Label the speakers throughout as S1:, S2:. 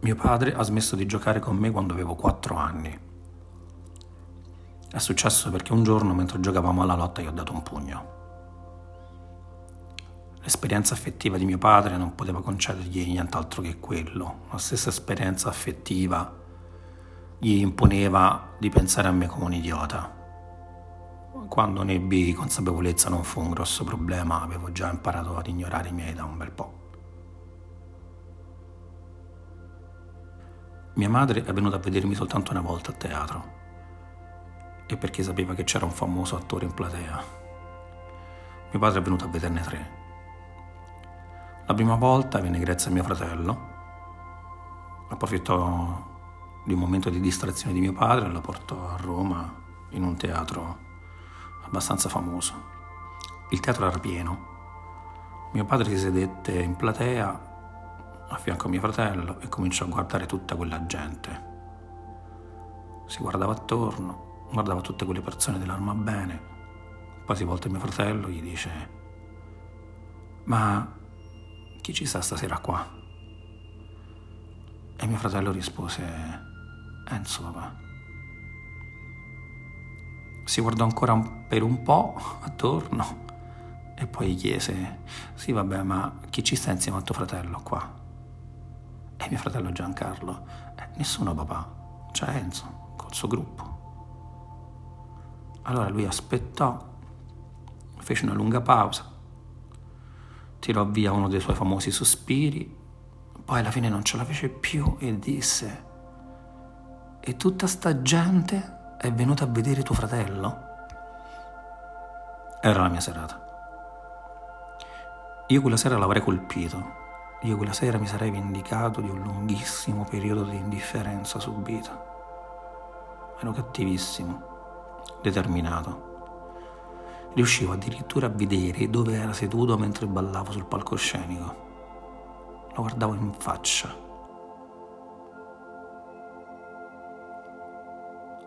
S1: Mio padre ha smesso di giocare con me quando avevo 4 anni. È successo perché un giorno, mentre giocavamo alla lotta, gli ho dato un pugno. L'esperienza affettiva di mio padre non poteva concedergli nient'altro che quello. La stessa esperienza affettiva gli imponeva di pensare a me come un idiota. Quando ne ebbi consapevolezza non fu un grosso problema, avevo già imparato ad ignorare i miei da un bel po'. Mia madre è venuta a vedermi soltanto una volta a teatro e perché sapeva che c'era un famoso attore in platea. Mio padre è venuto a vederne tre. La prima volta venne grazie a mio fratello, approfittò di un momento di distrazione di mio padre e lo portò a Roma in un teatro abbastanza famoso. Il teatro era pieno. Mio padre si sedette in platea a fianco a mio fratello e cominciò a guardare tutta quella gente. Si guardava attorno, guardava tutte quelle persone dell'arma bene, poi si volta a mio fratello e gli dice ma chi ci sta stasera qua? E mio fratello rispose Enzo papà. Si guardò ancora per un po' attorno e poi chiese sì vabbè ma chi ci sta insieme a tuo fratello qua? E mio fratello Giancarlo, eh, nessuno papà, c'è Enzo col suo gruppo. Allora lui aspettò, fece una lunga pausa, tirò via uno dei suoi famosi sospiri, poi alla fine non ce la fece più e disse, e tutta sta gente è venuta a vedere tuo fratello? Era la mia serata. Io quella sera l'avrei colpito io quella sera mi sarei vendicato di un lunghissimo periodo di indifferenza subita. Ero cattivissimo, determinato. Riuscivo addirittura a vedere dove era seduto mentre ballavo sul palcoscenico. Lo guardavo in faccia.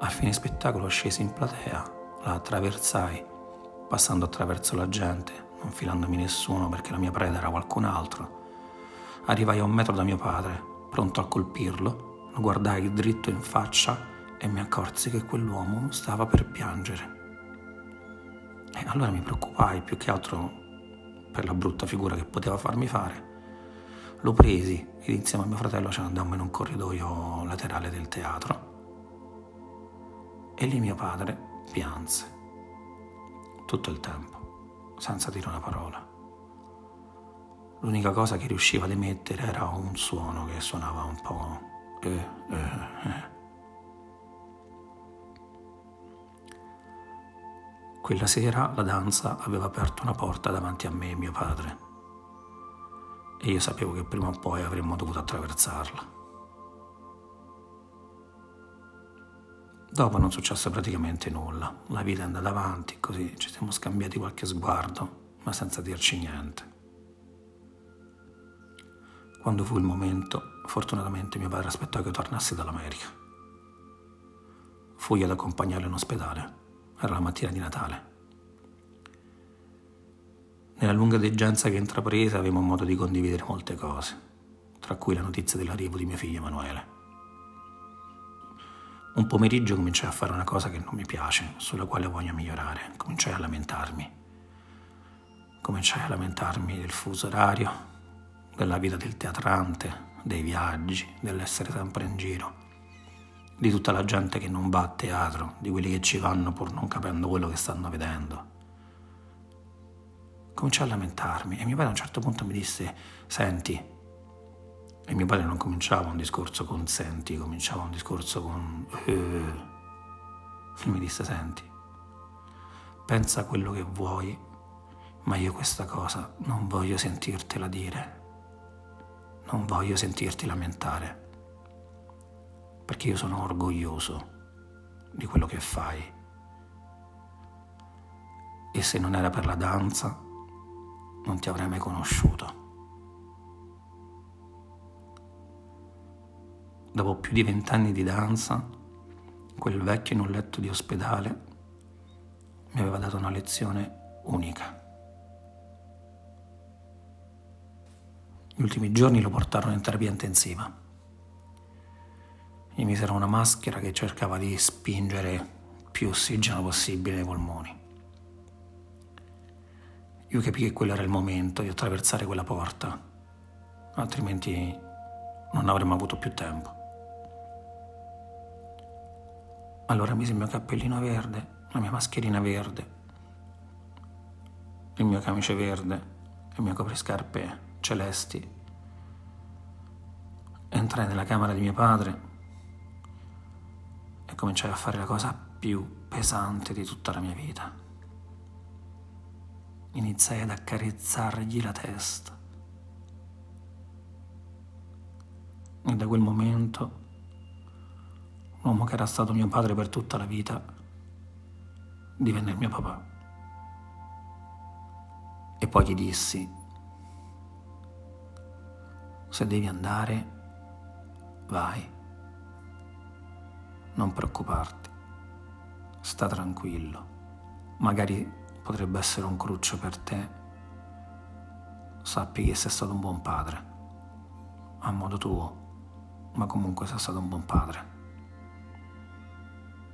S1: A fine spettacolo scesi in platea, la attraversai, passando attraverso la gente, non filandomi nessuno perché la mia preda era qualcun altro Arrivai a un metro da mio padre, pronto a colpirlo, lo guardai dritto in faccia e mi accorsi che quell'uomo stava per piangere. E allora mi preoccupai più che altro per la brutta figura che poteva farmi fare. Lo presi ed insieme a mio fratello ce ne andammo in un corridoio laterale del teatro. E lì mio padre pianse tutto il tempo, senza dire una parola. L'unica cosa che riusciva ad emettere era un suono che suonava un po'... Eh, eh, eh. Quella sera la danza aveva aperto una porta davanti a me e mio padre e io sapevo che prima o poi avremmo dovuto attraversarla. Dopo non successe praticamente nulla, la vita è andata avanti, così ci siamo scambiati qualche sguardo, ma senza dirci niente. Quando fu il momento, fortunatamente mio padre aspettò che tornassi dall'America. Fui ad accompagnarlo in ospedale. Era la mattina di Natale. Nella lunga degenza che intraprese avevamo modo di condividere molte cose, tra cui la notizia dell'arrivo di mio figlio Emanuele. Un pomeriggio cominciai a fare una cosa che non mi piace, sulla quale voglio migliorare. Cominciai a lamentarmi. Cominciai a lamentarmi del fuso orario, della vita del teatrante, dei viaggi, dell'essere sempre in giro, di tutta la gente che non va a teatro, di quelli che ci vanno pur non capendo quello che stanno vedendo. Cominciai a lamentarmi e mio padre a un certo punto mi disse, senti, e mio padre non cominciava un discorso con senti, cominciava un discorso con... Eh. Mi disse, senti, pensa quello che vuoi, ma io questa cosa non voglio sentirtela dire non voglio sentirti lamentare, perché io sono orgoglioso di quello che fai. E se non era per la danza, non ti avrei mai conosciuto. Dopo più di vent'anni di danza, quel vecchio in un letto di ospedale mi aveva dato una lezione unica. Gli ultimi giorni lo portarono in terapia intensiva. gli misero una maschera che cercava di spingere più ossigeno possibile nei polmoni. Io capii che quello era il momento di attraversare quella porta, altrimenti non avremmo avuto più tempo. Allora misi il mio cappellino verde, la mia mascherina verde, il mio camice verde, il mio copriscarpe celesti. Entrai nella camera di mio padre e cominciai a fare la cosa più pesante di tutta la mia vita. Iniziai ad accarezzargli la testa. E da quel momento l'uomo che era stato mio padre per tutta la vita divenne il mio papà. E poi gli dissi, se devi andare, vai, non preoccuparti, sta tranquillo, magari potrebbe essere un cruccio per te, sappi che sei stato un buon padre, a modo tuo, ma comunque sei stato un buon padre.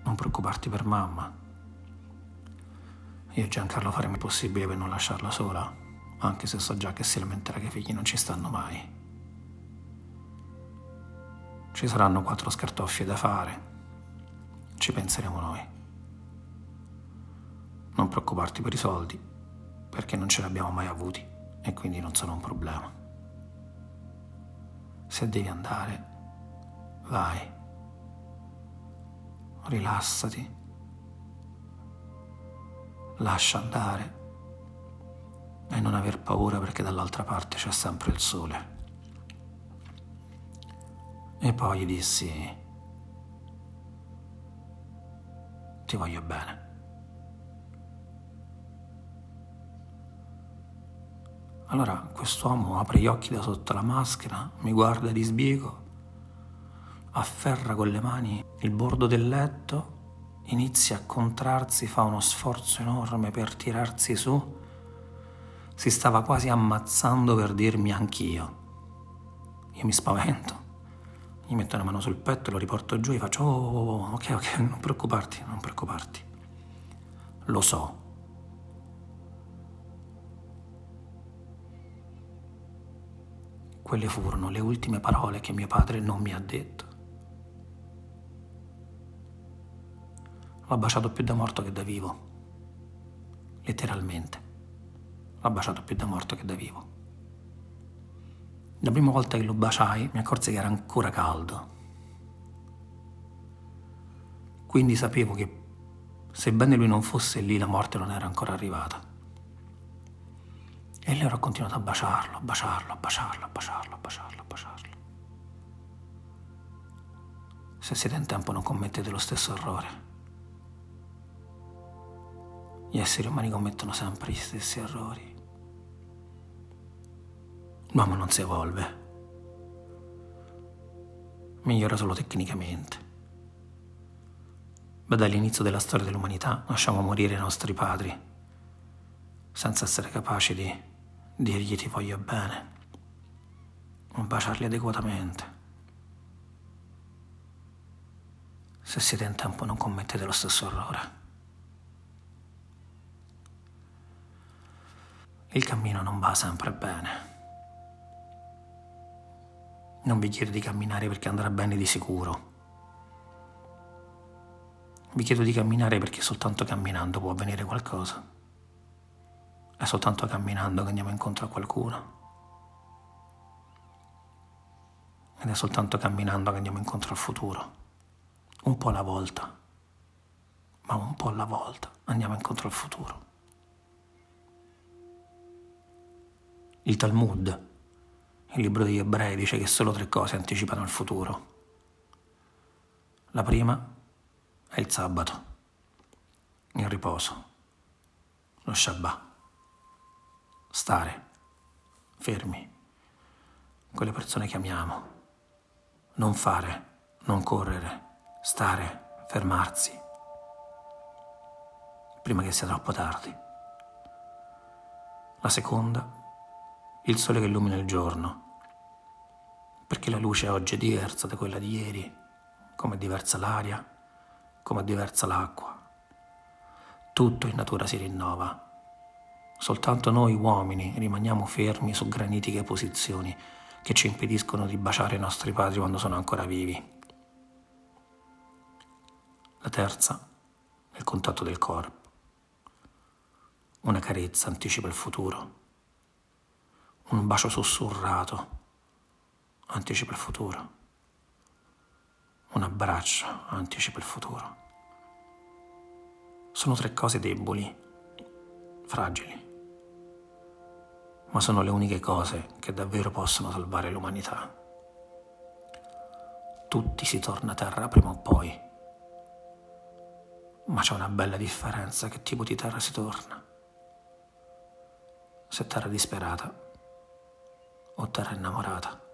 S1: Non preoccuparti per mamma. Io e Giancarlo faremo il possibile per non lasciarla sola, anche se so già che si lamenterà che i figli non ci stanno mai. Ci saranno quattro scartoffie da fare. Ci penseremo noi. Non preoccuparti per i soldi, perché non ce li abbiamo mai avuti e quindi non sono un problema. Se devi andare, vai rilassati, lascia andare e non aver paura perché dall'altra parte c'è sempre il sole. E poi gli dissi, ti voglio bene. Allora quest'uomo apre gli occhi da sotto la maschera, mi guarda di sbiego afferra con le mani il bordo del letto, inizia a contrarsi, fa uno sforzo enorme per tirarsi su. Si stava quasi ammazzando per dirmi anch'io. Io mi spavento. Gli metto una mano sul petto, lo riporto giù e faccio, oh, ok, ok, non preoccuparti, non preoccuparti. Lo so. Quelle furono le ultime parole che mio padre non mi ha detto. L'ho baciato più da morto che da vivo. Letteralmente. L'ho baciato più da morto che da vivo. La prima volta che lo baciai mi accorsi che era ancora caldo. Quindi sapevo che sebbene lui non fosse lì, la morte non era ancora arrivata. E allora ho continuato a baciarlo, a baciarlo, a baciarlo, a baciarlo, a baciarlo, a baciarlo. Se siete in tempo non commettete lo stesso errore. Gli esseri umani commettono sempre gli stessi errori. L'uomo non si evolve. Migliora solo tecnicamente. Ma dall'inizio della storia dell'umanità lasciamo morire i nostri padri, senza essere capaci di dirgli ti voglio bene, o baciarli adeguatamente. Se siete in tempo non commettete lo stesso errore. il cammino non va sempre bene. Non vi chiedo di camminare perché andrà bene di sicuro. Vi chiedo di camminare perché soltanto camminando può avvenire qualcosa. È soltanto camminando che andiamo incontro a qualcuno. Ed è soltanto camminando che andiamo incontro al futuro. Un po' alla volta. Ma un po' alla volta andiamo incontro al futuro. Il Talmud, il libro degli ebrei, dice che solo tre cose anticipano il futuro. La prima è il sabato, il riposo, lo Shabbat, stare, fermi, quelle persone che amiamo, non fare, non correre, stare, fermarsi, prima che sia troppo tardi. La seconda il sole che illumina il giorno, perché la luce oggi è diversa da quella di ieri, come è diversa l'aria, come è diversa l'acqua. Tutto in natura si rinnova. Soltanto noi uomini rimaniamo fermi su granitiche posizioni che ci impediscono di baciare i nostri padri quando sono ancora vivi. La terza è il contatto del corpo. Una carezza anticipa il futuro. Un bacio sussurrato anticipa il futuro. Un abbraccio anticipa il futuro. Sono tre cose deboli, fragili, ma sono le uniche cose che davvero possono salvare l'umanità. Tutti si torna a terra prima o poi, ma c'è una bella differenza che tipo di terra si torna. Se terra disperata o terra innamorata.